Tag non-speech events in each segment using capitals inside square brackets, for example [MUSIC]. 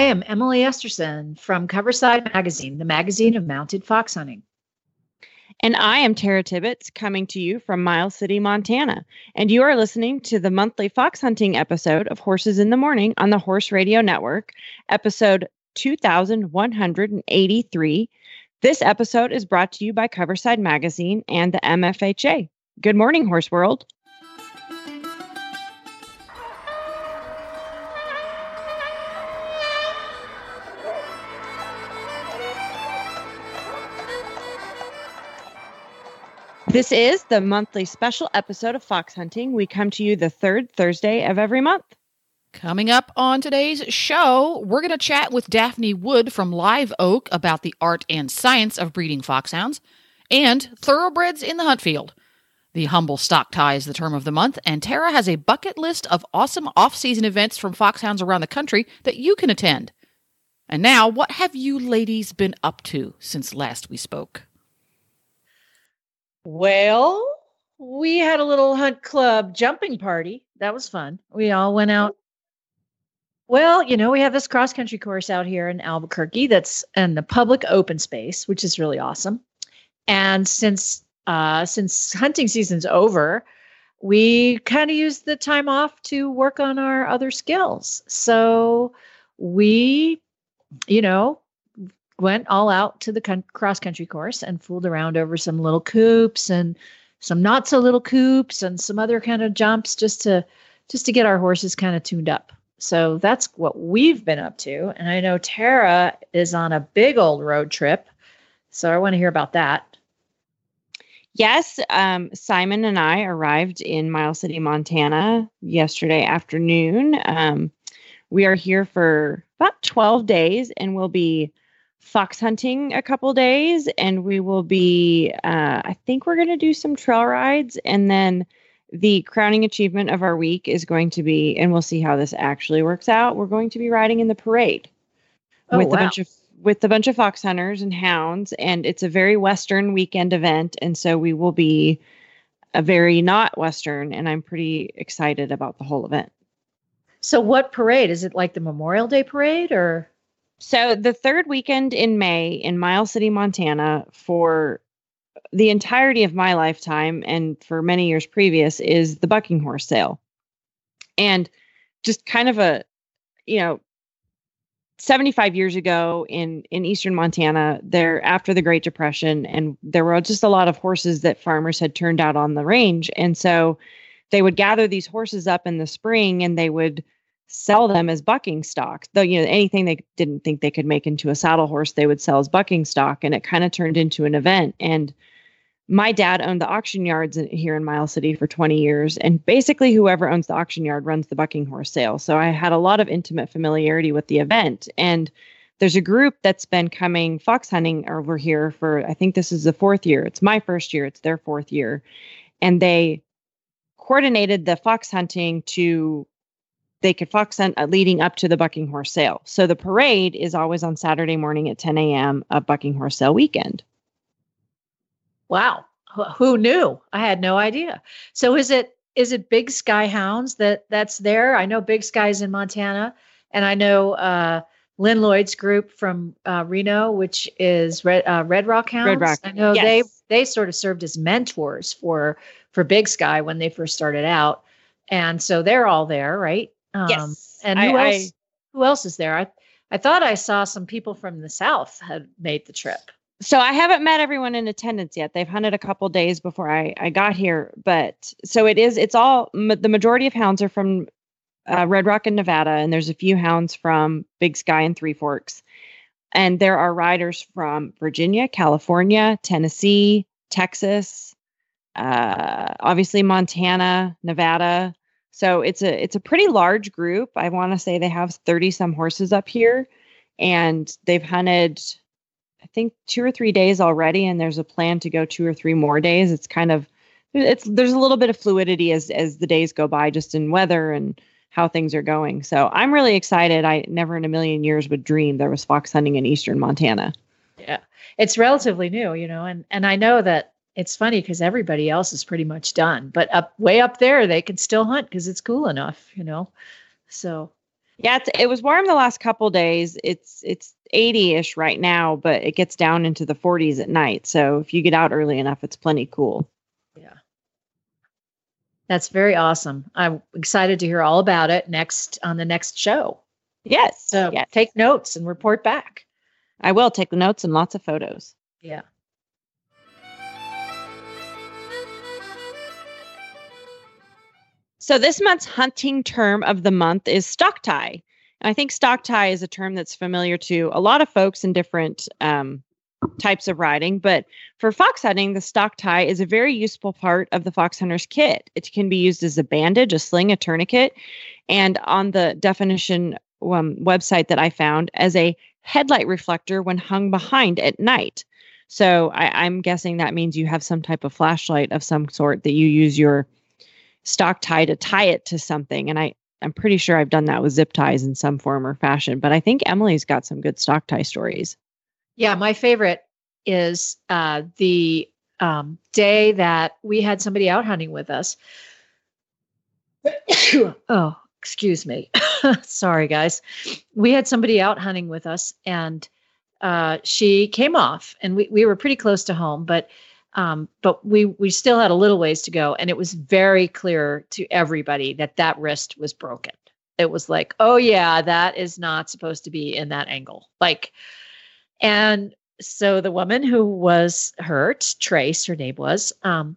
I am Emily Esterson from Covertside Magazine, the magazine of mounted fox hunting. And I am Tara Tibbetts coming to you from Miles City, Montana. And you are listening to the monthly fox hunting episode of Horses in the Morning on the Horse Radio Network, episode 2183. This episode is brought to you by Covertside Magazine and the MFHA. Good morning, Horse World. This is the monthly special episode of Fox Hunting. We come to you the third Thursday of every month. Coming up on today's show, we're going to chat with Daphne Wood from Live Oak about the art and science of breeding foxhounds and thoroughbreds in the hunt field. The humble stock tie is the term of the month, and Tara has a bucket list of awesome off season events from foxhounds around the country that you can attend. And now, what have you ladies been up to since last we spoke? Well, we had a little hunt club jumping party. That was fun. We all went out. Well, you know, we have this cross country course out here in Albuquerque that's in the public open space, which is really awesome. And since uh, since hunting season's over, we kind of used the time off to work on our other skills. So we, you know, went all out to the con- cross country course and fooled around over some little coops and some not so little coops and some other kind of jumps just to just to get our horses kind of tuned up. So that's what we've been up to. And I know Tara is on a big old road trip. So I want to hear about that. Yes, um, Simon and I arrived in Miles City, Montana yesterday afternoon. Um, we are here for about 12 days and we'll be fox hunting a couple days and we will be uh, i think we're going to do some trail rides and then the crowning achievement of our week is going to be and we'll see how this actually works out we're going to be riding in the parade Oh, with wow. a bunch of with a bunch of fox hunters and hounds and it's a very western weekend event and so we will be a very not western and i'm pretty excited about the whole event So what parade? Is it like the Memorial Day parade or So the third weekend in May in Miles City, Montana, for the entirety of my lifetime and for many years previous, is the bucking horse sale. And just kind of a, you know, 75 years ago in in eastern Montana, there after the Great Depression, and there were just a lot of horses that farmers had turned out on the range, and so they would gather these horses up in the spring and they would sell them as bucking stock. Though, you know, anything they didn't think they could make into a saddle horse, they would sell as bucking stock. And it kind of turned into an event. And my dad owned the auction yards here in Miles City for 20 years. And basically, whoever owns the auction yard runs the bucking horse sale. So I had a lot of intimate familiarity with the event. And there's a group that's been coming fox hunting over here for, I think this is the fourth year. It's my first year, it's their fourth year. And they coordinated the fox hunting to they could fox hunt uh, leading up to the bucking horse sale. So the parade is always on Saturday morning at 10 a.m. of bucking horse sale weekend. wow? Who knew? I had no idea. So is it is it Big Sky Hounds that that's there? I know Big Sky's in Montana, and I know uh, Lynn Lloyd's group from uh, Reno, which is Red uh, Red Rock Hounds. Rock, I know yes. they they sort of served as mentors for for Big Sky when they first started out, and so they're all there, right? Um, And who I- else? who else is there? I I thought I saw some people from the south had made the trip. so I haven't met everyone in attendance yet. They've hunted a couple days before I, I got here, but so it is. It's all ma- the majority of hounds are from uh, Red Rock and Nevada, and there's a few hounds from Big Sky and Three Forks, and there are riders from Virginia, California, Tennessee, Texas, uh, obviously Montana, Nevada. So it's a it's a pretty large group. I want to say they have thirty some horses up here, and they've hunted I think two or three days already, and there's a plan to go two or three more days. It's kind of it's there's a little bit of fluidity as as the days go by, just in weather and how things are going. So I'm really excited. I never in a million years would dream there was fox hunting in eastern Montana. Yeah, it's relatively new, you know, and and I know that it's funny because everybody else is pretty much done, but up way up there they can still hunt because it's cool enough, you know. So yeah, it was warm the last couple days. It's it's 80ish right now, but it gets down into the 40s at night. So if you get out early enough, it's plenty cool. Yeah. That's very awesome. I'm excited to hear all about it next on the next show. Yes. So yes. take notes and report back. I will take the notes and lots of photos. Yeah. So this month's hunting term of the month is stock tie. And I think stock tie is a term that's familiar to a lot of folks in different um, types of riding. But for fox hunting, the stock tie is a very useful part of the fox hunter's kit. It can be used as a bandage, a sling, a tourniquet, and on the definition um, website that I found as a headlight reflector when hung behind at night. So I, I'm guessing that means you have some type of flashlight of some sort that you use your stock tie to tie it to something. And I, I'm pretty sure I've done that with zip ties in some form or fashion, but I think Emily's got some good stock tie stories. Yeah, my favorite is uh, the um, day that we had somebody out hunting with us. [COUGHS] oh, excuse me. [LAUGHS] Sorry, guys. We had somebody out hunting with us, and uh, she came off, and we, we were pretty close to home, but um, but we we still had a little ways to go, and it was very clear to everybody that that wrist was broken. It was like, oh yeah, that is not supposed to be in that angle. Like, and so the woman who was hurt, Trace, her name was, um,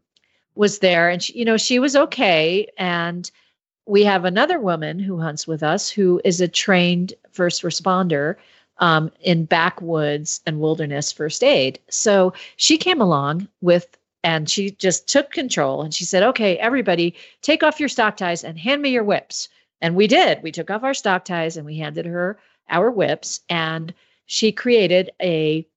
was there, and she, you know she was okay. And we have another woman who hunts with us who is a trained first responder um, in backwoods and wilderness first aid. So she came along with, and she just took control and she said, okay, everybody take off your stock ties and hand me your whips. And we did. We took off our stock ties and we handed her our whips. And she created a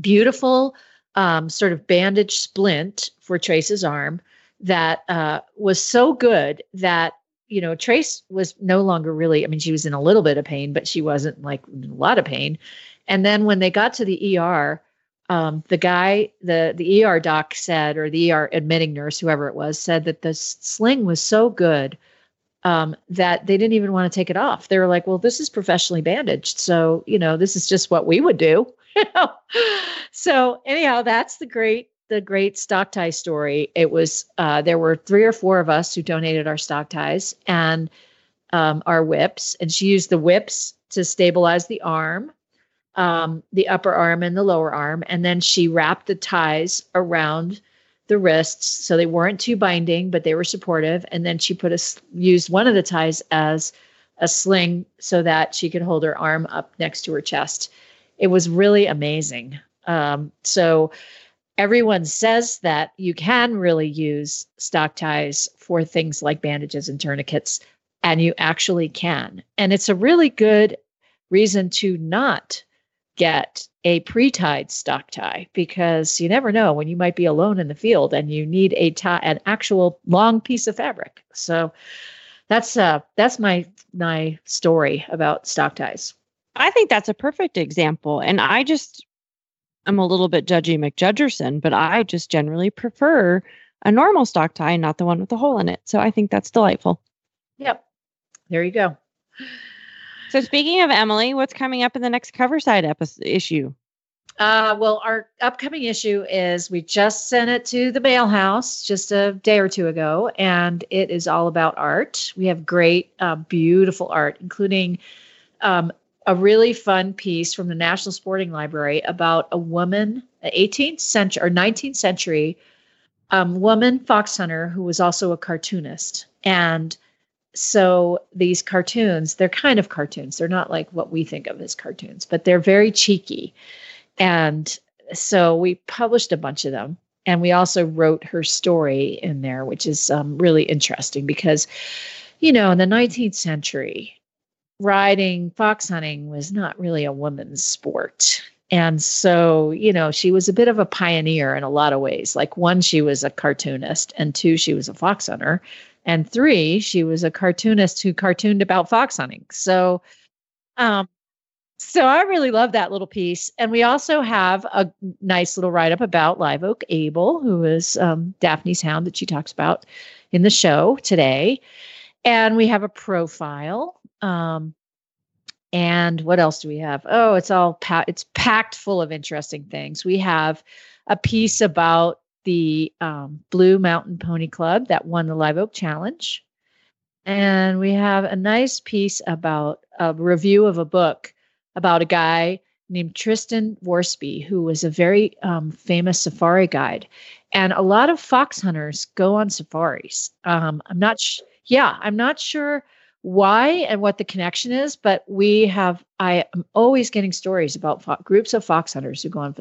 beautiful um, sort of bandage splint for Trace's arm that uh, was so good that you know, Trace was no longer really, I mean, she was in a little bit of pain, but she wasn't like a lot of pain. And then when they got to the ER, um, the guy, the the ER doc said, or the ER admitting nurse, whoever it was, said that the sling was so good um, that they didn't even want to take it off. They were like, "Well, this is professionally bandaged, so you know, this is just what we would do." [LAUGHS] so anyhow, that's the great the great stock tie story, it was uh, there were three or four of us who donated our stock ties and um, our whips, and she used the whips to stabilize the arm, um, the upper arm and the lower arm, and then she wrapped the ties around the wrists so they weren't too binding, but they were supportive. And then she put a used one of the ties as a sling so that she could hold her arm up next to her chest. It was really amazing. Um, so everyone says that you can really use stock ties for things like bandages and tourniquets, and you actually can. And it's a really good reason to not get a pre-tied stock tie because you never know when you might be alone in the field and you need a tie an actual long piece of fabric. So that's uh that's my my story about stock ties. I think that's a perfect example. And I just I'm a little bit judgy McJudgerson, but I just generally prefer a normal stock tie, not the one with the hole in it. So I think that's delightful. Yep. There you go. So speaking of Emily, what's coming up in the next cover side episode issue? Uh, well, our upcoming issue is we just sent it to the mail house just a day or two ago, and it is all about art. We have great, uh, beautiful art, including um, a really fun piece from the National Sporting Library about a woman, an 18th century or 19th century um, woman fox hunter who was also a cartoonist. And so these cartoons, they're kind of cartoons. They're not like what we think of as cartoons, but they're very cheeky. And so we published a bunch of them. And we also wrote her story in there, which is um, really interesting because, you know, in the 19th century, riding fox hunting was not really a woman's sport. And so, you know, she was a bit of a pioneer in a lot of ways. Like, one, she was a cartoonist, and two, she was a fox hunter. And three, she was a cartoonist who cartooned about fox hunting. So, um, so I really love that little piece. And we also have a nice little write up about Live Oak Abel, who is um, Daphne's hound that she talks about in the show today. And we have a profile. Um, and what else do we have? Oh, it's all pa- it's packed full of interesting things. We have a piece about the um, Blue Mountain Pony Club that won the Live Oak Challenge. And we have a nice piece about a review of a book about a guy named Tristan Voorspuy, who was a very um, famous safari guide. And a lot of fox hunters go on safaris. Um, I'm not, sh- yeah, I'm not sure why and what the connection is, but we have, I am always getting stories about fo- groups of fox hunters who go on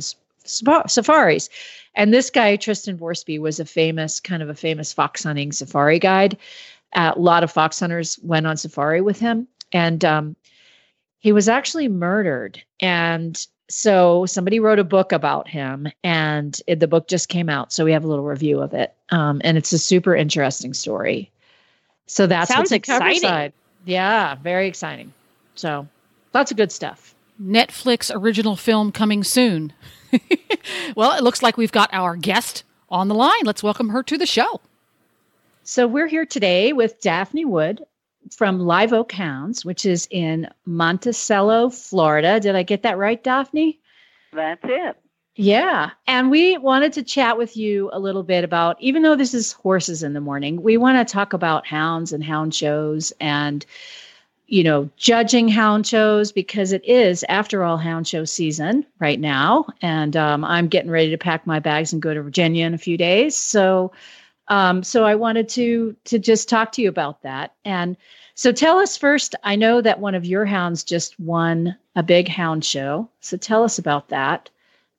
safaris. And this guy, Tristan Voorspuy, was a famous, kind of a famous fox hunting safari guide. Uh, a lot of fox hunters went on safari with him. And um, he was actually murdered. And so somebody wrote a book about him, and it, the book just came out. So we have a little review of it. Um, and it's a super interesting story. So that sounds exciting. Yeah, very exciting. So lots of good stuff. Netflix original film coming soon. [LAUGHS] well, it looks like we've got our guest on the line. Let's welcome her to the show. So we're here today with Daphne Wood from Live Oak Hounds, which is in Monticello, Florida. Did I get that right, Daphne? That's it. Yeah. And we wanted to chat with you a little bit about, even though this is horses in the morning, we want to talk about hounds and hound shows and, you know, judging hound shows because it is, after all, hound show season right now. And um, I'm getting ready to pack my bags and go to Virginia in a few days. So, um, so I wanted to to just talk to you about that. And so tell us first. I know that one of your hounds just won a big hound show. So tell us about that.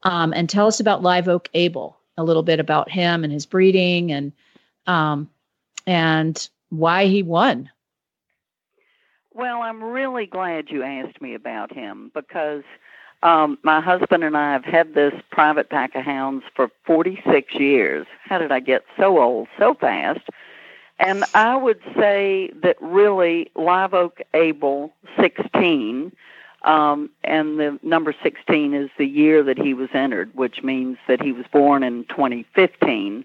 Um, and tell us about Live Oak Abel, a little bit about him and his breeding and um, and why he won. Well, I'm really glad you asked me about him because um, my husband and I have had this private pack of hounds for 46 years. How did I get so old so fast? And I would say that really Live Oak Abel 16 um, and the number 16 is the year that he was entered, which means that he was born in 2015,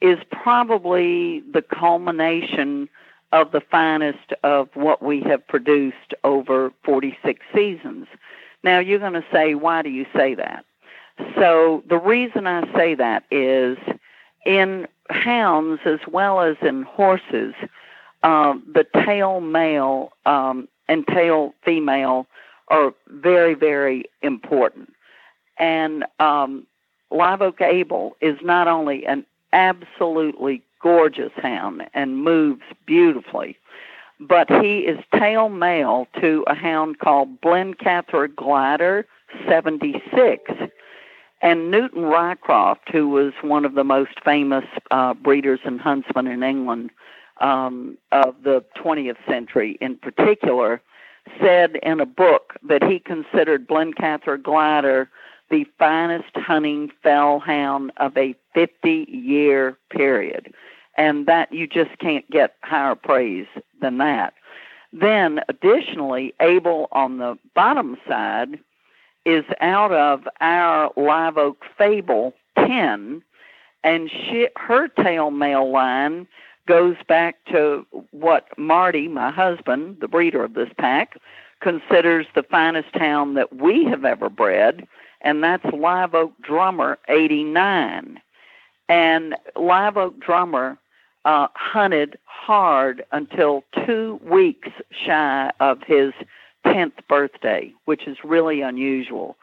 is probably the culmination of the finest of what we have produced over 46 seasons. Now, you're going to say, why do you say that? So, the reason I say that is in hounds as well as in horses, uh, the tail male um, and tail female are very, very important. And um, Live Oak Abel is not only an absolutely gorgeous hound and moves beautifully, but he is tail male to a hound called Blencathra Glider 76. And Newton Rycroft, who was one of the most famous uh, breeders and huntsmen in England um, of the 20th century in particular, said in a book that he considered Blencathra Glider the finest hunting fell hound of a 50 year period. And that you just can't get higher praise than that. Then, additionally, Abel on the bottom side is out of our Live Oak Fable 10, and she, her tail male line goes back to what Marty, my husband, the breeder of this pack, considers the finest hound that we have ever bred, and that's Live Oak Drummer 89. And Live Oak Drummer uh, hunted hard until two weeks shy of his 10th birthday, which is really unusual.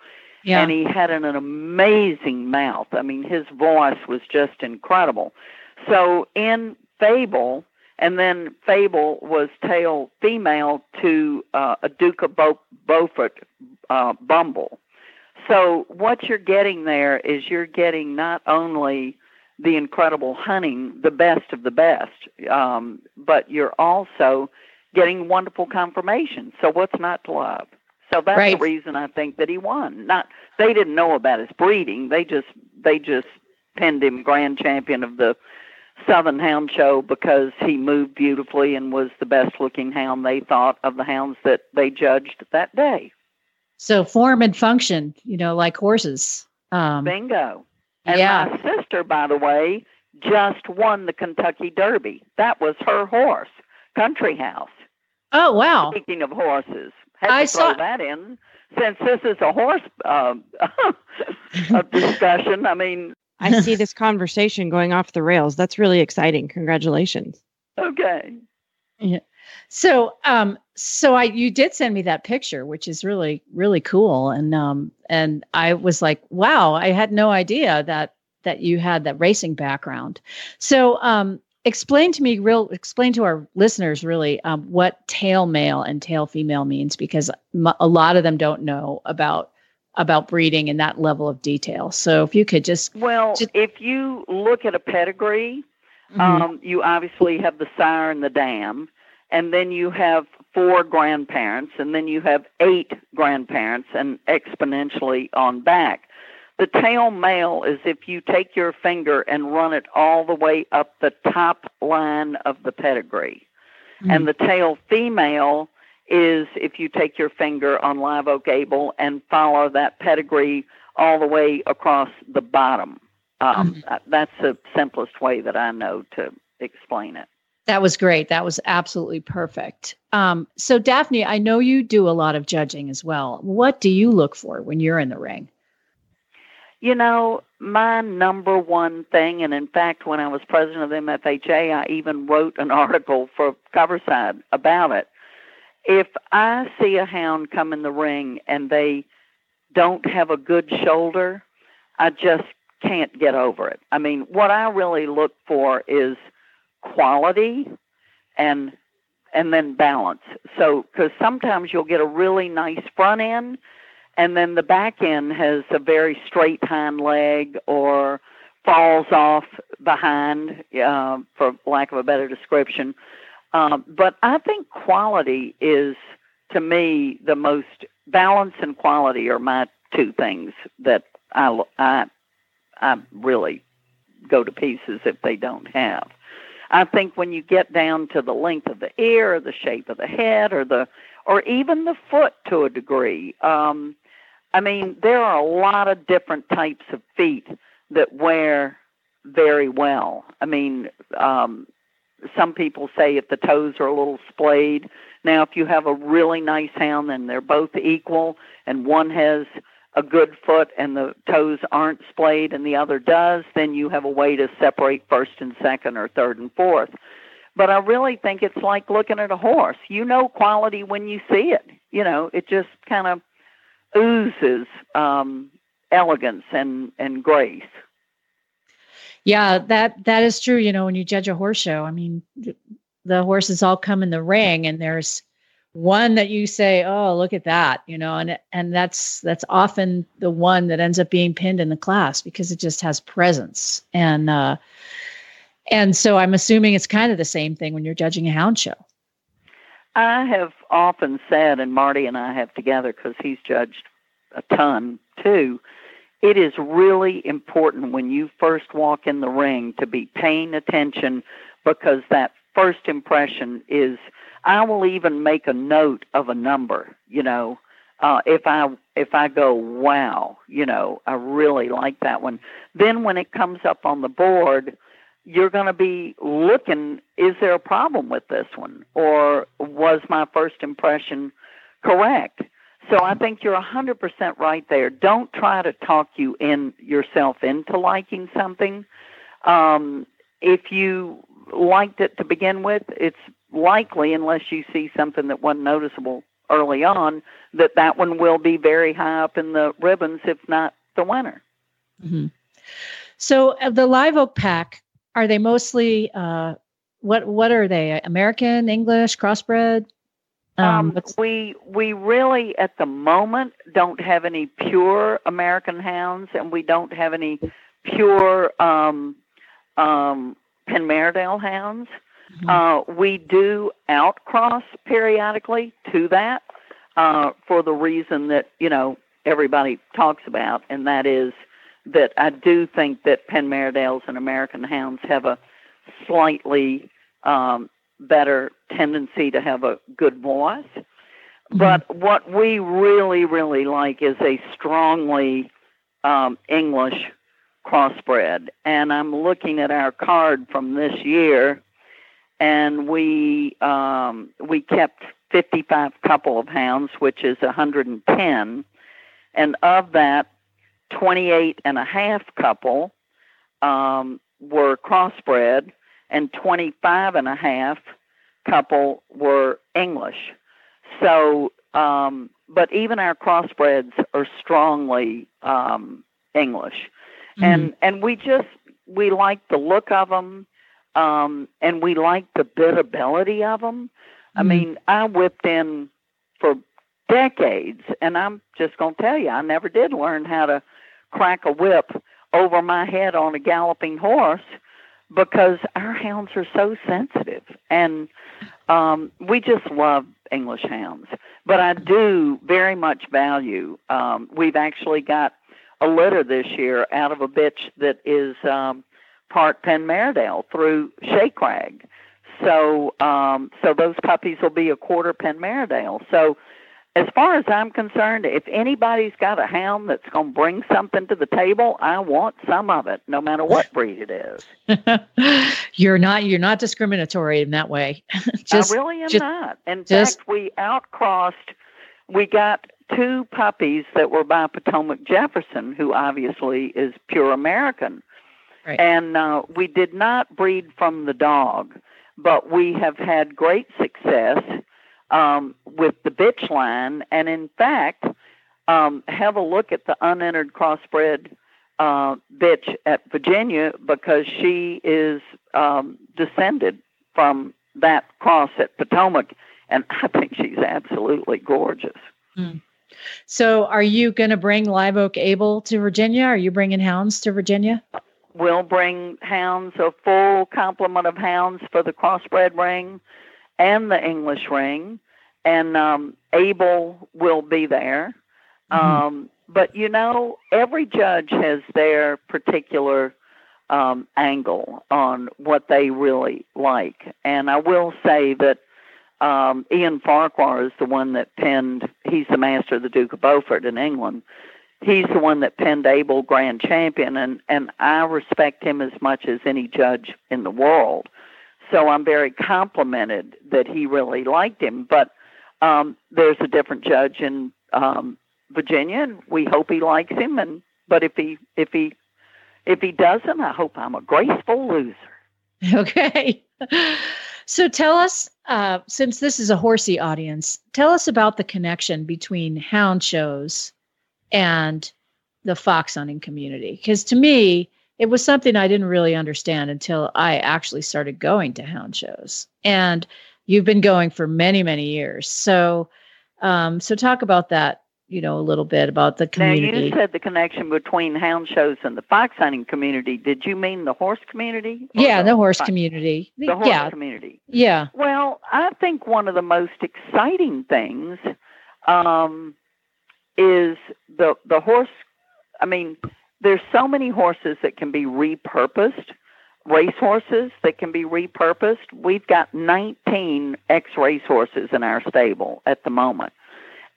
Yeah. And he had an, an amazing mouth. I mean, his voice was just incredible. So in Fable, and then Fable was tail female to uh, a Duke of Beau- Beaufort uh, Bumble. So what you're getting there is you're getting not only the incredible hunting, the best of the best, um, but you're also getting wonderful conformation. So what's not to love? So that's Right. the reason I think that he won. Not they didn't know about his breeding. They just they just pinned him grand champion of the Southern Hound Show because he moved beautifully and was the best looking hound they thought of the hounds that they judged that day. So form and function, you know, like horses. Um, Bingo. And yeah. my sister, by the way, just won the Kentucky Derby. That was her horse, Country House. Oh wow. Speaking of horses, had I to throw saw- that in since this is a horse [LAUGHS] a discussion. I mean, I see this conversation going off the rails. That's really exciting. Congratulations. okay. Yeah. So um so I you did send me that picture, which is really really cool, and um and I was like, wow, I had no idea that that you had that racing background. So um explain to me real explain to our listeners really um, what tail male and tail female means because m- a lot of them don't know about about breeding in that level of detail. So if you could just Well, Just- if you look at a pedigree, Mhm. um, you obviously have the sire and the dam, and then you have four grandparents, and then you have eight grandparents, and exponentially on back. The tail male is if you take your finger and run it all the way up the top line of the pedigree. And the tail female is if you take your finger on live oak Abel and follow that pedigree all the way across the bottom. Um, uh, That's the simplest way that I know to explain it. That was great. That was absolutely perfect. Um, so, Daphne, I know you do a lot of judging as well. What do you look for when you're in the ring? You know, my number one thing, and in fact, when I was president of MFHA, I even wrote an [LAUGHS] article for Covertside about it. If I see a hound come in the ring and they don't have a good shoulder, I just can't get over it. I mean, what I really look for is quality and and then balance. So, because sometimes you'll get a really nice front end, and then the back end has a very straight hind leg or falls off behind, uh, for lack of a better description. Um, but I think quality is, to me, the most balance and quality are my two things that I I I really go to pieces if they don't have. I think when you get down to the length of the ear, or the shape of the head, or the or even the foot to a degree. Um, I mean, there are a lot of different types of feet that wear very well. I mean, um, some people say if the toes are a little splayed. Now, if you have a really nice hound and they're both equal, and one has a good foot and the toes aren't splayed and the other does, then you have a way to separate first and second or third and fourth. But I really think it's like looking at a horse. You know quality when you see it. You know, it just kind of oozes um, elegance and, and grace. Yeah, that that is true. You know, when you judge a horse show, I mean, the horses all come in the ring, and there's one that you say, "Oh, look at that," you know, and and that's that's often the one that ends up being pinned in the class because it just has presence, and uh, and so I'm assuming it's kind of the same thing when you're judging a hound show. I have often said, and Marty and I have together because he's judged a ton too. It is really important when you first walk in the ring to be paying attention because that first impression is. I will even make a note of a number. You know, uh, if I if I go, wow, you know, I really like that one. Then when it comes up on the board, you're going to be looking is there a problem with this one or was my first impression correct so i think you're 100% right there don't try to talk you in yourself into liking something um, if you liked it to begin with it's likely unless you see something that wasn't noticeable early on that that one will be very high up in the ribbons if not the winner Mhm. So uh, the live oak pack are they mostly uh, what what are they? American, English, crossbred? Um, what's- we we really at the moment don't have any pure American hounds, and we don't have any pure um, um, hounds. Mhm. Uh, we do outcross periodically to that uh, for the reason that you know everybody talks about, and that is that I do think that Penn Marydels and American Hounds have a slightly um, better tendency to have a good voice. But what we really, really like is a strongly um, English crossbred. And I'm looking at our card from this year, and we um, we kept 55 couple of hounds, which is 110, and of that, 28 and a half couple um, were crossbred, and 25 and a half couple were English. So, um, but even our crossbreds are strongly um, English, and and we just we like the look of them, um, and we like the biddability of them. I Mhm. mean, I whipped in for decades, and I'm just going to tell you, I never did learn how to crack a whip over my head on a galloping horse because our hounds are so sensitive and um we just love english hounds but i do very much value um we've actually got a litter this year out of a bitch that is um part penn Marydel through Shea Crag. So um so those puppies will be a quarter Penn Marydel. So as far as I'm concerned, if anybody's got a hound that's going to bring something to the table, I want some of it, no matter what breed it is. [LAUGHS] you're not you're not discriminatory in that way. [LAUGHS] just I really am just- not. In just- fact, we outcrossed. We got two puppies that were by Potomac Jefferson, who obviously is pure American, Right. and uh, we did not breed from the dog, but we have had great success um, with the bitch line, and in fact, um, have a look at the unentered crossbred uh, bitch at Virginia because she is um, descended from that cross at Potomac, and [LAUGHS] I think she's absolutely gorgeous. so are you going to bring Live Oak Abel to Virginia? Are you bringing hounds to Virginia? We'll bring hounds, a full complement of hounds for the crossbred ring and the English ring, and um, Abel will be there. Mhm. Um, but you know, every judge has their particular um, angle on what they really like. And I will say that um, Ian Farquhar is the one that penned, he's the master of the Duke of Beaufort in England. He's the one that penned Abel Grand Champion, and, and I respect him as much as any judge in the world. So I'm very complimented that he really liked him. But um, there's a different judge in um, Virginia, and we hope he likes him. And but if he if he if he doesn't, I hope I'm a graceful loser. [LAUGHS] Okay. So tell us, uh, since this is a horsey audience, tell us about the connection between hound shows and the fox hunting community. Because to me, it was something I didn't really understand until I actually started going to hound shows. And you've been going for many, many years. So, um, so talk about that. You know, a little bit about the community. Now you said the connection between hound shows and the fox hunting community. Did you mean the horse community? yeah, the horse fox- community. The horse yeah, community. yeah. Well, I think one of the most exciting things um, is the the horse. I mean, there's so many horses that can be repurposed. Race horses that can be repurposed. We've got 19 ex race horses in our stable at the moment,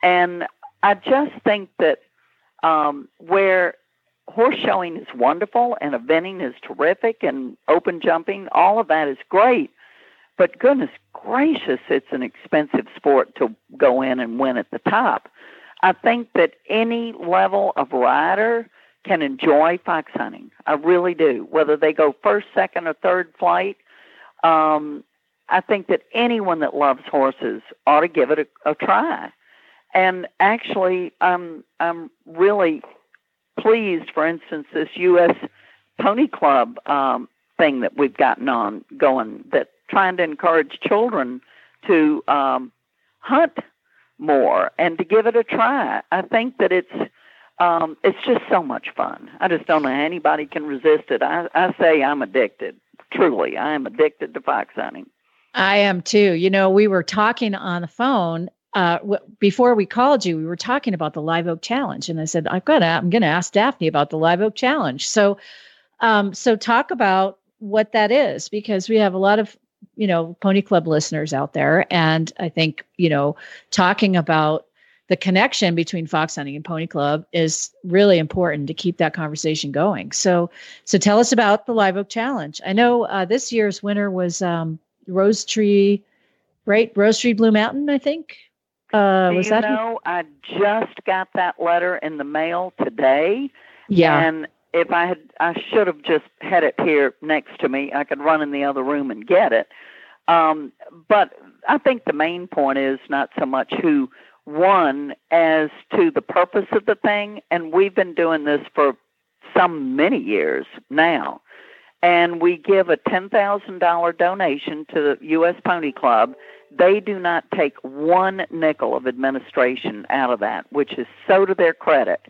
and I just think that um, where horse showing is wonderful and eventing is terrific and open jumping, all of that is great. But goodness gracious, it's an expensive sport to go in and win at the top. I think that any level of rider can enjoy fox hunting. I really do. Whether they go first, second, or third flight, um, I think that anyone that loves horses ought to give it a, a try. And actually, I'm I'm really pleased. For instance, this U.S. Pony Club um, thing that we've gotten on going that trying to encourage children to um, hunt more and to give it a try. I think that it's um, it's just so much fun. I just don't know how anybody can resist it. I, I say I'm addicted. Truly, I am addicted to fox hunting. I am too. You know, we were talking on the phone uh, w- before we called you. We were talking about the Live Oak Challenge, and I said I've got. I'm going to ask Daphne about the Live Oak Challenge. So, um, so talk about what that is because we have a lot of you know Pony Club listeners out there, and I think you know talking about the connection between fox hunting and pony club is really important to keep that conversation going so so tell us about the live oak challenge i know uh, this year's winner was um, rose tree right rose tree blue mountain i think uh, was you that know, I just got that letter in the mail today. yeah And if I had, I should have just had it here next to me. I could run in the other room and get it. Um, but I think the main point is not so much who won as to the purpose of the thing. And we've been doing this for some many years now. And we give a $10,000 donation to the U.S. Pony Club. They do not take one nickel of administration out of that, which is so to their credit.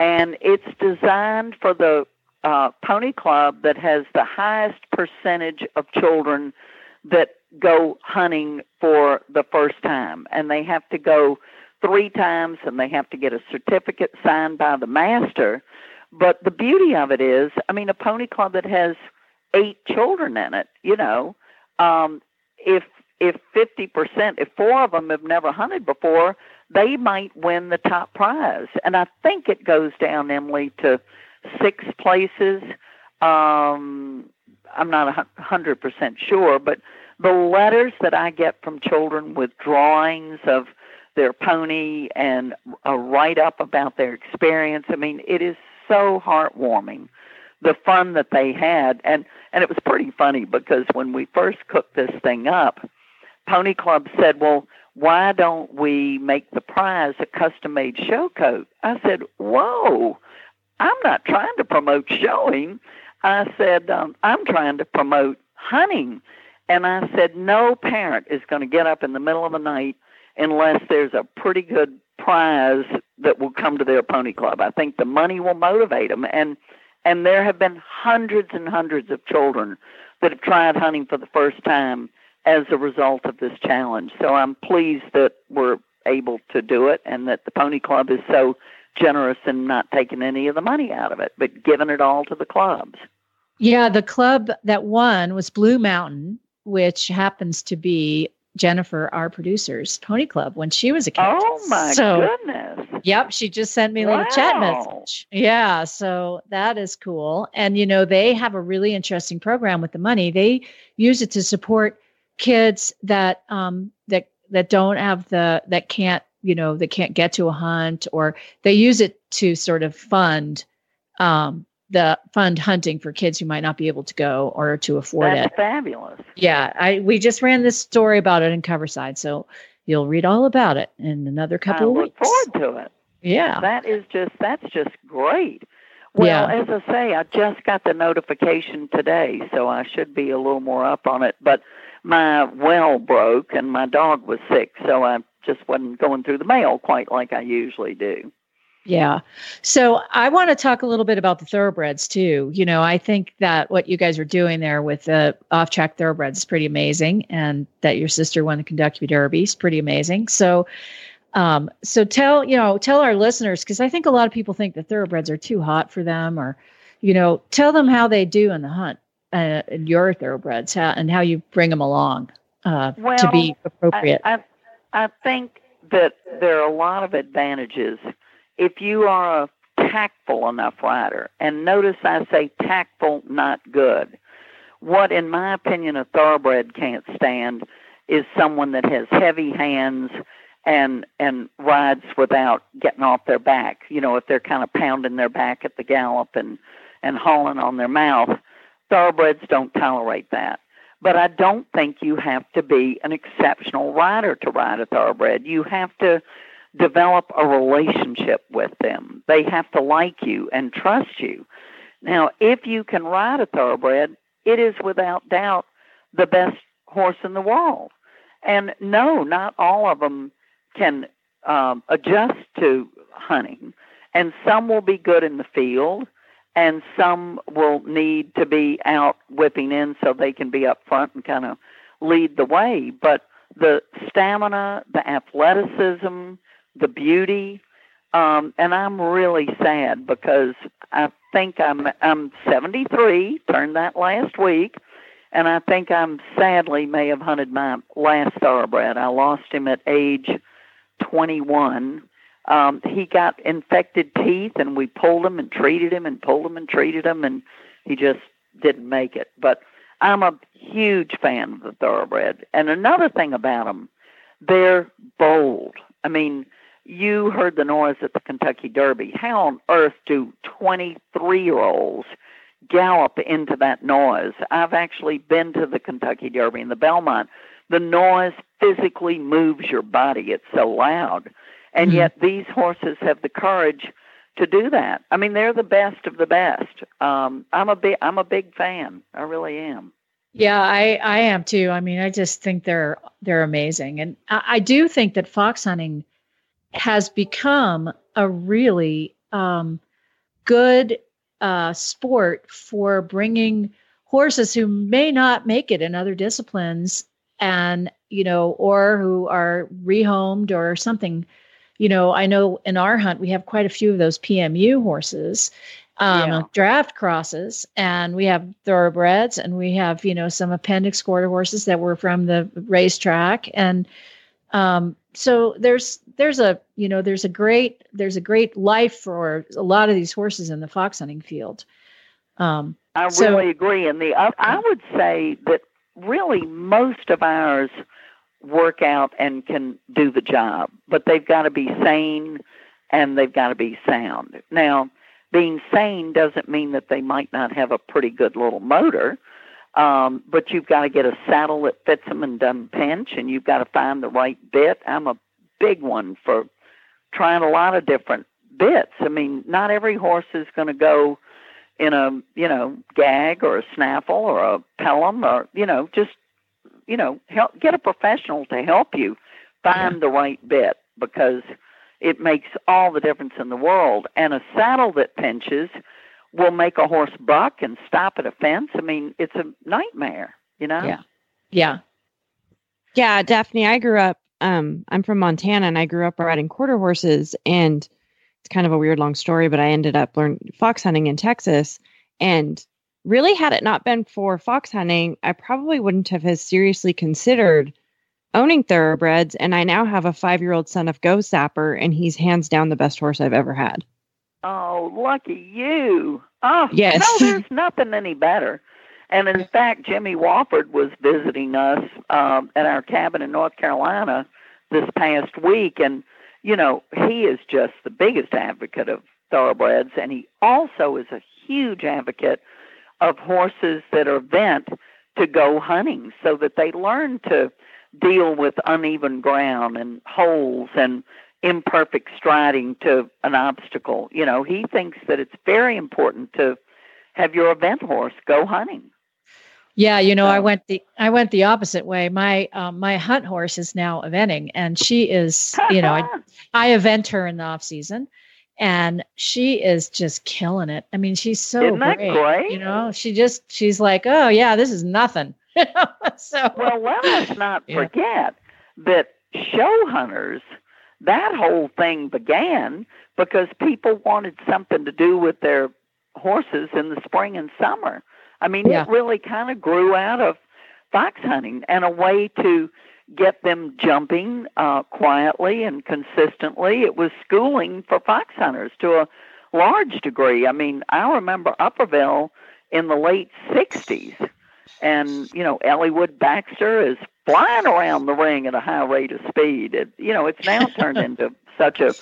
And it's designed for the uh, Pony Club that has the highest percentage of children that go hunting for the first time. And they have to go three times and they have to get a certificate signed by the master. But the beauty of it is, I mean, a pony club that has eight children in it, you know, um, if if fifty percent, if four of them have never hunted before, they might win the top prize. And I think it goes down, Emily, to six places. Um, I'm not a hundred percent sure, but the letters that I get from children with drawings of their pony and a write up about their experience, I mean, it is so heartwarming. The fun that they had, and and it was pretty funny because when we first cooked this thing up, Pony Club said, "Well, why don't we make the prize a custom-made show coat?" I said, "Whoa, I'm not trying to promote showing." I said, um, "I'm trying to promote hunting." And I said, no parent is going to get up in the middle of the night unless there's a pretty good prize that will come to their pony club. I think the money will motivate them. And and there have been hundreds and hundreds of children that have tried hunting for the first time as a result of this challenge. So I'm pleased that we're able to do it and that the pony club is so generous in not taking any of the money out of it, but giving it all to the clubs. yeah the club that won was blue mountain which happens to be jennifer our producer's pony club when she was a kid Oh my so goodness. Yep, she just sent me a little chat message. Yeah, so that is cool. And you know, they have a really interesting program with the money. They use it to support kids that um that that don't have the that can't, you know, that can't get to a hunt or they use it to sort of fund um the fund hunting for kids who might not be able to go or to afford it. That's fabulous. Yeah, I we just ran this story about it in Covertside, so you'll read all about it in another couple I of look forward to it. Yeah. That is just that's just great. Well, Yeah. as I say, I just got the notification today, so I should be a little more up on it. But my well broke and my dog was sick, so I just wasn't going through the mail quite like I usually do. Yeah. So I want to talk a little bit about the thoroughbreds too. You know, I think that what you guys are doing there with the off track thoroughbreds is pretty amazing. And that your sister won the Kentucky Derby is pretty amazing. So, um, so tell, you know, tell our listeners, because I think a lot of people think that thoroughbreds are too hot for them or, you know, tell them how they do in the hunt, uh, in your thoroughbreds how, and how you bring them along uh, to be appropriate. I, I I think that there are a lot of advantages if you are a tactful enough rider. And notice I say tactful, not good. What, in my opinion, a thoroughbred can't stand is someone that has heavy hands and and rides without getting off their back. You know, if they're kind of pounding their back at the gallop and and hauling on their mouth, thoroughbreds don't tolerate that. But I don't think you have to be an exceptional rider to ride a thoroughbred. You have to develop a relationship with them. They have to like you and trust you. Now, if you can ride a thoroughbred, it is without doubt the best horse in the world. And no, not all of them can um, adjust to hunting, and some will be good in the field, and some will need to be out whipping in so they can be up front and kind of lead the way. But the stamina, the athleticism, the beauty, um, and I'm really sad because I think I'm I'm 73, turned that last week, and I think I'm sadly may have hunted my last thoroughbred. I lost him at age 21. Um, he got infected teeth, and we pulled him and treated him and pulled him and treated him, and he just didn't make it. But I'm a huge fan of the thoroughbred. And another thing about them, they're bold. I mean, you heard the noise at the Kentucky Derby. How on earth do 23 year olds gallop into that noise? I've actually been to the Kentucky Derby in the Belmont. The noise physically moves your body, it's so loud. And Mhm. yet these horses have the courage to do that. I mean, they're the best of the best. Um, I'm a big, I'm a big fan. I really am. Yeah, I I am too. I mean, I just think they're they're amazing, and I, I do think that fox hunting has become a really um, good uh, sport for bringing horses who may not make it in other disciplines, and you know, or who are rehomed or something. You know, I know in our hunt we have quite a few of those PMU horses, um, Yeah. draft crosses, and we have thoroughbreds, and we have you know some appendix quarter horses that were from the racetrack, and um, so there's there's a you know there's a great there's a great life for a lot of these horses in the fox hunting field. Um, I So- really agree. And the oth- I would say that really most of ours work out and can do the job, but they've got to be sane and they've got to be sound. Now, being sane doesn't mean that they might not have a pretty good little motor, um, but you've got to get a saddle that fits them and doesn't pinch, and you've got to find the right bit. I'm a big one for trying a lot of different bits. I mean, not every horse is going to go in a you know gag or a snaffle or a pelham or you know just you know help get a professional to help you find the right bit because it makes all the difference in the world and a saddle that pinches will make a horse buck and stop at a fence i mean it's a nightmare you know Yeah. yeah, Yeah, Daphne, I grew up um I'm from Montana and I grew up riding quarter horses and it's kind of a weird long story, but I ended up learning fox hunting in Texas and really had it not been for fox hunting, I probably wouldn't have as seriously considered owning thoroughbreds and I now have a 5-year-old son of Go Sapper and he's hands down the best horse I've ever had. Oh, lucky you. Oh, Yes. no, [LAUGHS] there's nothing any better. And in fact, Jimmy Wofford was visiting us um, at our cabin in North Carolina this past week. And, you know, he is just the biggest advocate of thoroughbreds. And he also is a huge advocate of horses that are bent to go hunting so that they learn to deal with uneven ground and holes and imperfect striding to an obstacle. You know, he thinks that it's very important to have your event horse go hunting. Yeah. You know, I went the I went the opposite way. My um, my hunt horse is now eventing, and she is you know I [LAUGHS] I event her in the off season, and she is just killing it. I mean, she's so Isn't that great, great? You know, she just she's like, oh yeah, this is nothing. [LAUGHS] so well, let us not [LAUGHS] Yeah. forget that show hunters, that whole thing began because people wanted something to do with their horses in the spring and summer. I mean, Yeah. it really kind of grew out of fox hunting and a way to get them jumping uh, quietly and consistently. It was schooling for fox hunters to a large degree. I mean, I remember Upperville in the late 60s and you know Ellie Wood Baxter is flying around the ring at a high rate of speed. It, you know, it's now turned into [LAUGHS] such a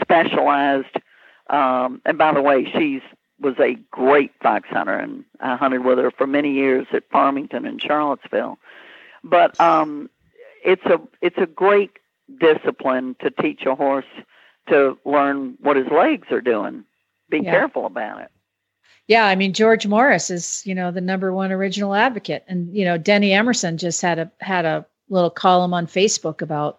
specialized. Um, and by the way, she's was a great fox hunter, and I hunted with her for many years at Farmington and Charlottesville. But um, it's a it's a great discipline to teach a horse to learn what his legs are doing. Be Yeah. careful about it. Yeah, I mean George Morris is, you know, the number one original advocate, and you know Denny Emerson just had a had a little column on Facebook about,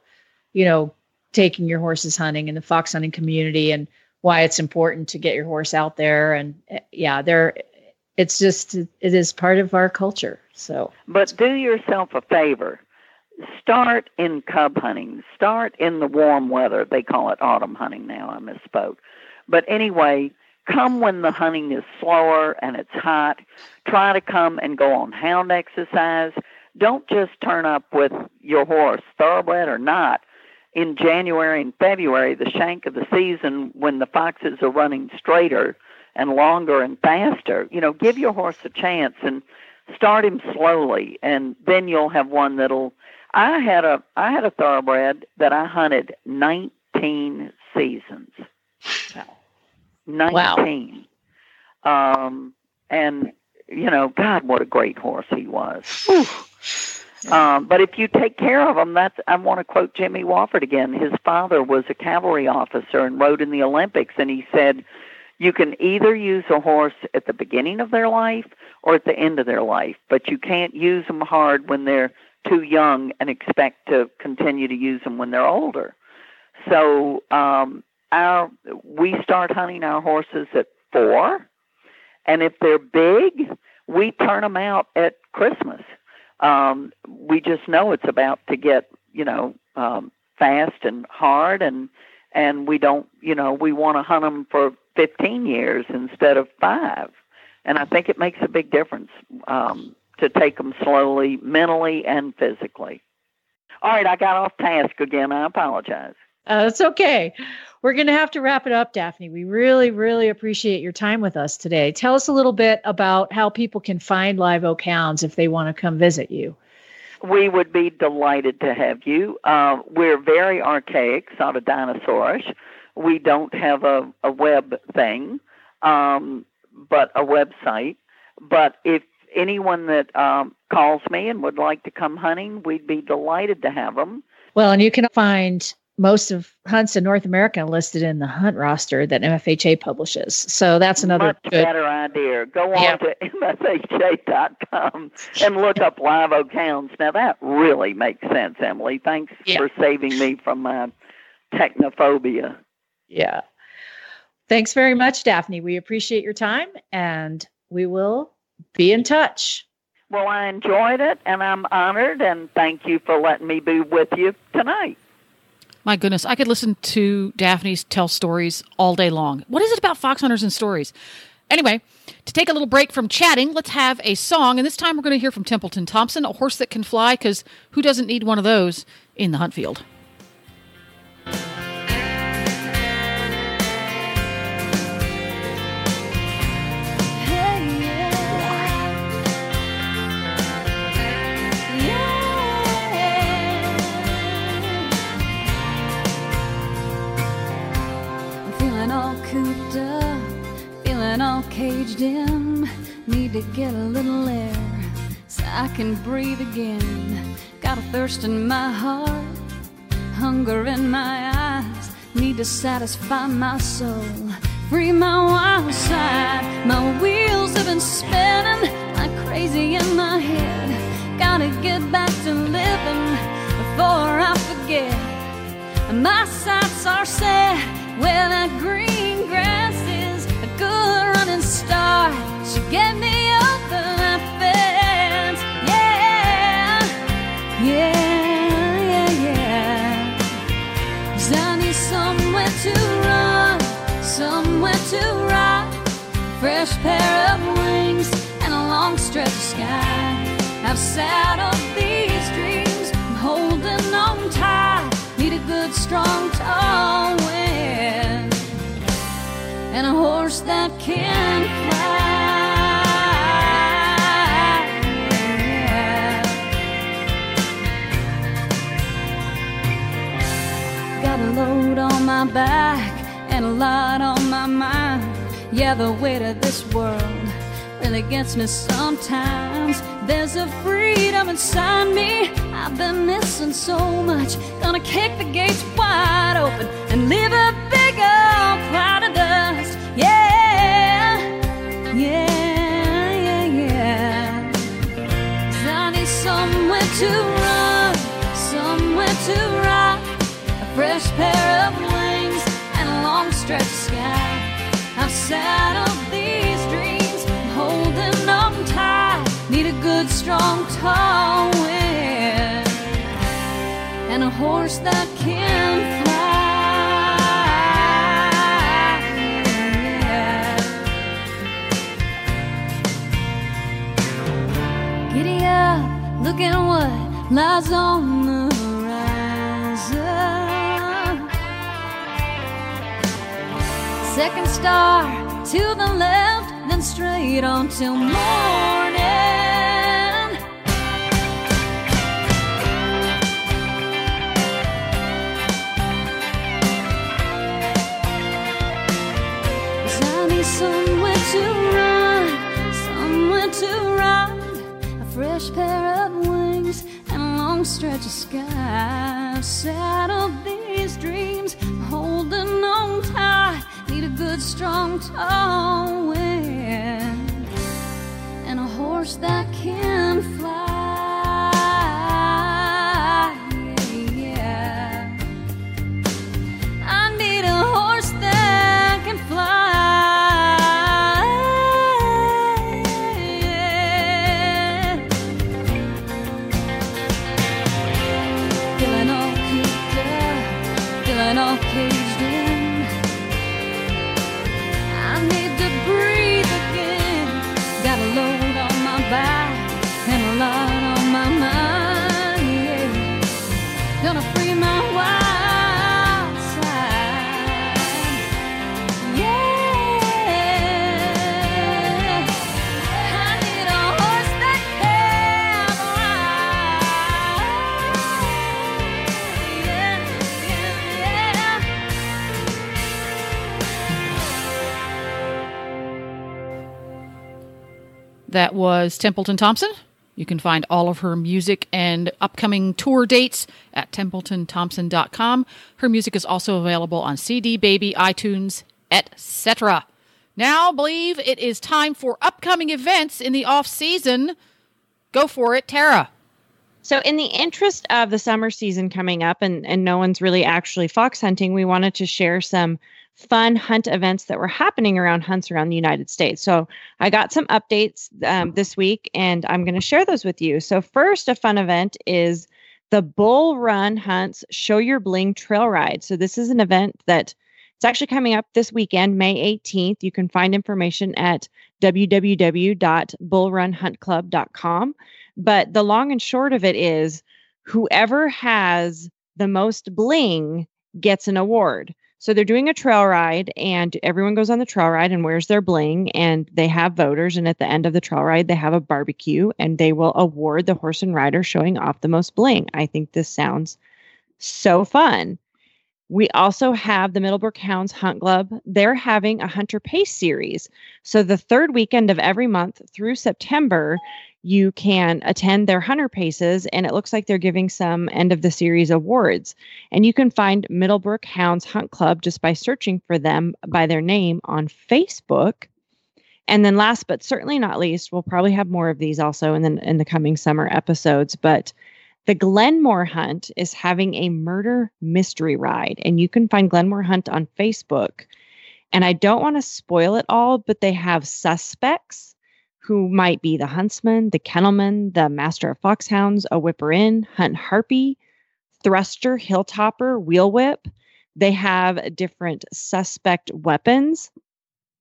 you know, taking your horses hunting in the fox hunting community and why it's important to get your horse out there, and eh, yeah, there, it's just it is part of our culture. So, But do yourself a favor. Start in cub hunting. Start in the warm weather. They call it autumn hunting now. I misspoke. But anyway, come when the hunting is slower and it's hot. Try to come and go on hound exercise. Don't just turn up with your horse, thoroughbred or not, in January and February, the shank of the season when the foxes are running straighter and longer and faster. You know, give your horse a chance and start him slowly and then you'll have one that'll I had a I had a thoroughbred that I hunted 19 seasons. Wow. 19. Um and you know, God, what a great horse he was. Whew. Um, but if you take care of them, that's I want to quote Jimmy Wofford again. His father was a cavalry officer and rode in the Olympics, and he said, "You can either use a horse at the beginning of their life or at the end of their life, but you can't use them hard when they're too young and expect to continue to use them when they're older." So um, our we start hunting our horses at four, and if they're big, we turn them out at Christmas um, we just know it's about to get you know um, fast and hard and and we don't you know we want to hunt them for 15 years instead of five. And i think it makes a big difference um, to take them slowly mentally and physically. All right i got off task again. I apologize uh, it's okay. We're going to have to wrap it up, Daphne. We really, really appreciate your time with us today. Tell us a little bit about how people can find Live Oak Hounds if they want to come visit you. We would be delighted to have you. Uh, we're very archaic, sort of dinosaurish. We don't have a, a web thing, um, but a website. But if anyone that um, calls me and would like to come hunting, we'd be delighted to have them. Well, and you can find most of hunts in North America listed in the hunt roster that MFHA publishes. So that's another much good, better idea. Go on Yeah. to [LAUGHS] mfha.com and look up live oak hounds. Now that really makes sense, Emily. Thanks Yeah. for saving me from my technophobia. Yeah. Thanks very much, Daphne. We appreciate your time and we will be in touch. Well, I enjoyed it and I'm honored and thank you for letting me be with you tonight. My goodness, I could listen to Daphne's tell stories all day long. What is it about fox hunters and stories? Anyway, to take a little break from chatting, let's have a song. And this time we're going to hear from Templeton Thompson, a horse that can fly, because who doesn't need one of those in the hunt field? Feeling all caged in. Need to get a little air so I can breathe again. Got a thirst in my heart, hunger in my eyes. Need to satisfy my soul, free my wild side. My wheels have been spinning like crazy in my head. Gotta get back to living before I forget. My sights are set where that green grass start. So get me over that fence. Yeah, yeah, yeah, yeah. I need somewhere to run, somewhere to ride. Fresh pair of wings and a long stretch of sky. I've saddled these dreams, I'm holding on tight. Need a good, strong, tall wind and a horse that can fly. Got a load on my back and a lot on my mind. Yeah, the weight of this world really gets me sometimes. There's a freedom inside me I've been missing so much. Gonna kick the gates wide open and live a fresh pair of wings and a long stretch of sky. I've saddled these dreams, I'm holding on tight. Need a good, good, strong, tall wind, and a horse that can fly. Yeah. Giddy up, look at what lies on the Second star to the left, then straight on till morning. I need somewhere to run, somewhere to ride. A fresh pair of wings and a long stretch of sky. Saddled these dreams, holding on tight. Good, strong, tall wind and a horse that can was Templeton Thompson. You can find all of her music and upcoming tour dates at templetonthompson.com. Her music is also available on CD, Baby, iTunes, etc. Now, believe it is time for upcoming events in the off season. Go for it, Tara. So, in the interest of the summer season coming up, and, and no one's really actually fox hunting, we wanted to share some fun hunt events that were happening around hunts around the United States. So, I got some updates um, this week, and I'm going to share those with you. So, first, a fun event is the Bull Run Hunts Show Your Bling Trail Ride. So, this is an event that it's actually coming up this weekend, May 18th. You can find information at www.bullrunhuntclub.com. But the long and short of it is whoever has the most bling gets an award. So they're doing a trail ride, and everyone goes on the trail ride and wears their bling, and they have voters. And at the end of the trail ride, they have a barbecue, and they will award the horse and rider showing off the most bling. I think this sounds so fun. We also have the Middlebrook Hounds Hunt Club. They're having a Hunter Pace series. So the third weekend of every month through September, you can attend their Hunter Paces, and it looks like they're giving some end of the series awards. And you can find Middlebrook Hounds Hunt Club just by searching for them by their name on Facebook. And then last but certainly not least, we'll probably have more of these also in the in the coming summer episodes, but the Glenmore Hunt is having a murder mystery ride, and you can find Glenmore Hunt on Facebook. And I don't want to spoil it all, but they have suspects who might be the huntsman, the kennelman, the master of foxhounds, a whipper in, hunt harpy, thruster, hilltopper, wheel whip. They have different suspect weapons.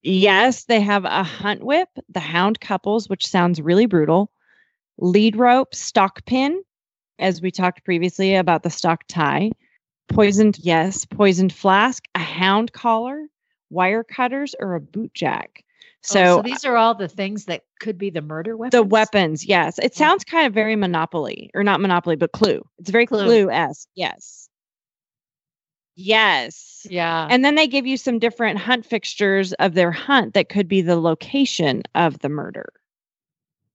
Yes, they have a hunt whip, the hound couples, which sounds really brutal, lead rope, stock pin, as we talked previously about the stock tie, poisoned, yes, poisoned flask, a hound collar, wire cutters, or a boot jack. Oh, So, so these are all the things that could be the murder weapons. the weapons, yes. It oh. sounds kind of very Monopoly, or not Monopoly, but Clue. It's very Clue. Clue esque. Yes. Yes. Yeah. And then they give you some different hunt fixtures of their hunt that could be the location of the murder. Oh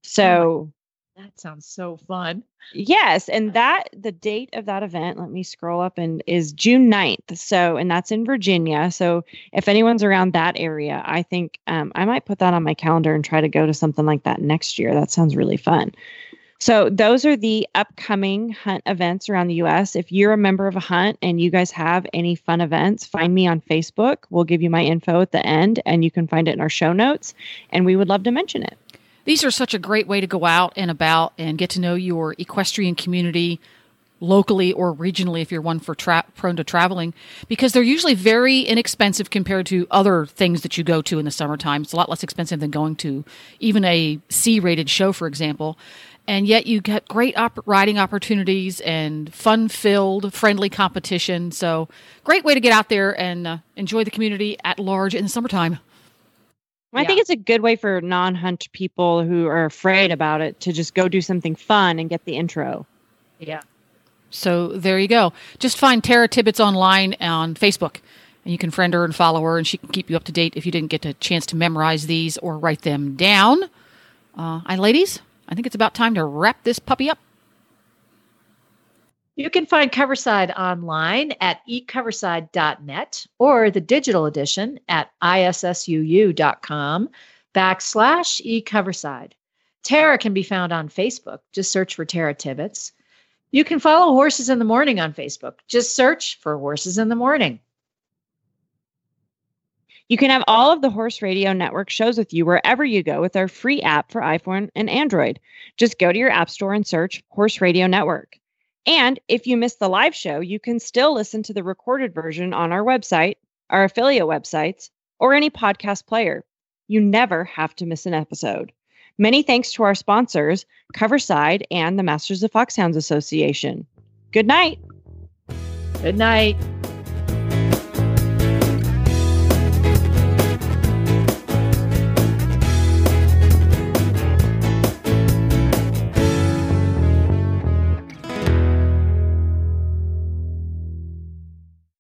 so, that sounds so fun. yes. And that, the date of that event, let me scroll up and is June 9th. So, and that's in Virginia. So, if anyone's around that area, I think um, I might put that on my calendar and try to go to something like that next year. That sounds really fun. So, those are the upcoming hunt events around the US. If you're a member of a hunt and you guys have any fun events, find me on Facebook. We'll give you my info at the end and you can find it in our show notes. And we would love to mention it. These are such a great way to go out and about and get to know your equestrian community locally or regionally if you're one for tra- prone to traveling because they're usually very inexpensive compared to other things that you go to in the summertime. It's a lot less expensive than going to even a C rated show, for example. And yet you get great op- riding opportunities and fun filled, friendly competition. So, great way to get out there and uh, enjoy the community at large in the summertime. I think it's a good way for non hunt people who are afraid about it to just go do something fun and get the intro. Yeah. So there you go. Just find Tara Tibbets online on Facebook, and you can friend her and follow her, and she can keep you up to date if you didn't get a chance to memorize these or write them down. Uh, and ladies, I think it's about time to wrap this puppy up. You can find Covertside online at ecovertside.net or the digital edition at issuu.com backslash ecoverside. Tara can be found on Facebook. Just search for Tara Tibbets. You can follow Horses in the Morning on Facebook. Just search for Horses in the Morning. You can have all of the Horse Radio Network shows with you wherever you go with our free app for iPhone and Android. Just go to your app store and search Horse Radio Network. And if you missed the live show, you can still listen to the recorded version on our website, our affiliate websites, or any podcast player. You never have to miss an episode. Many thanks to our sponsors, Covertside and the Masters of Foxhounds Association. Good night. Good night.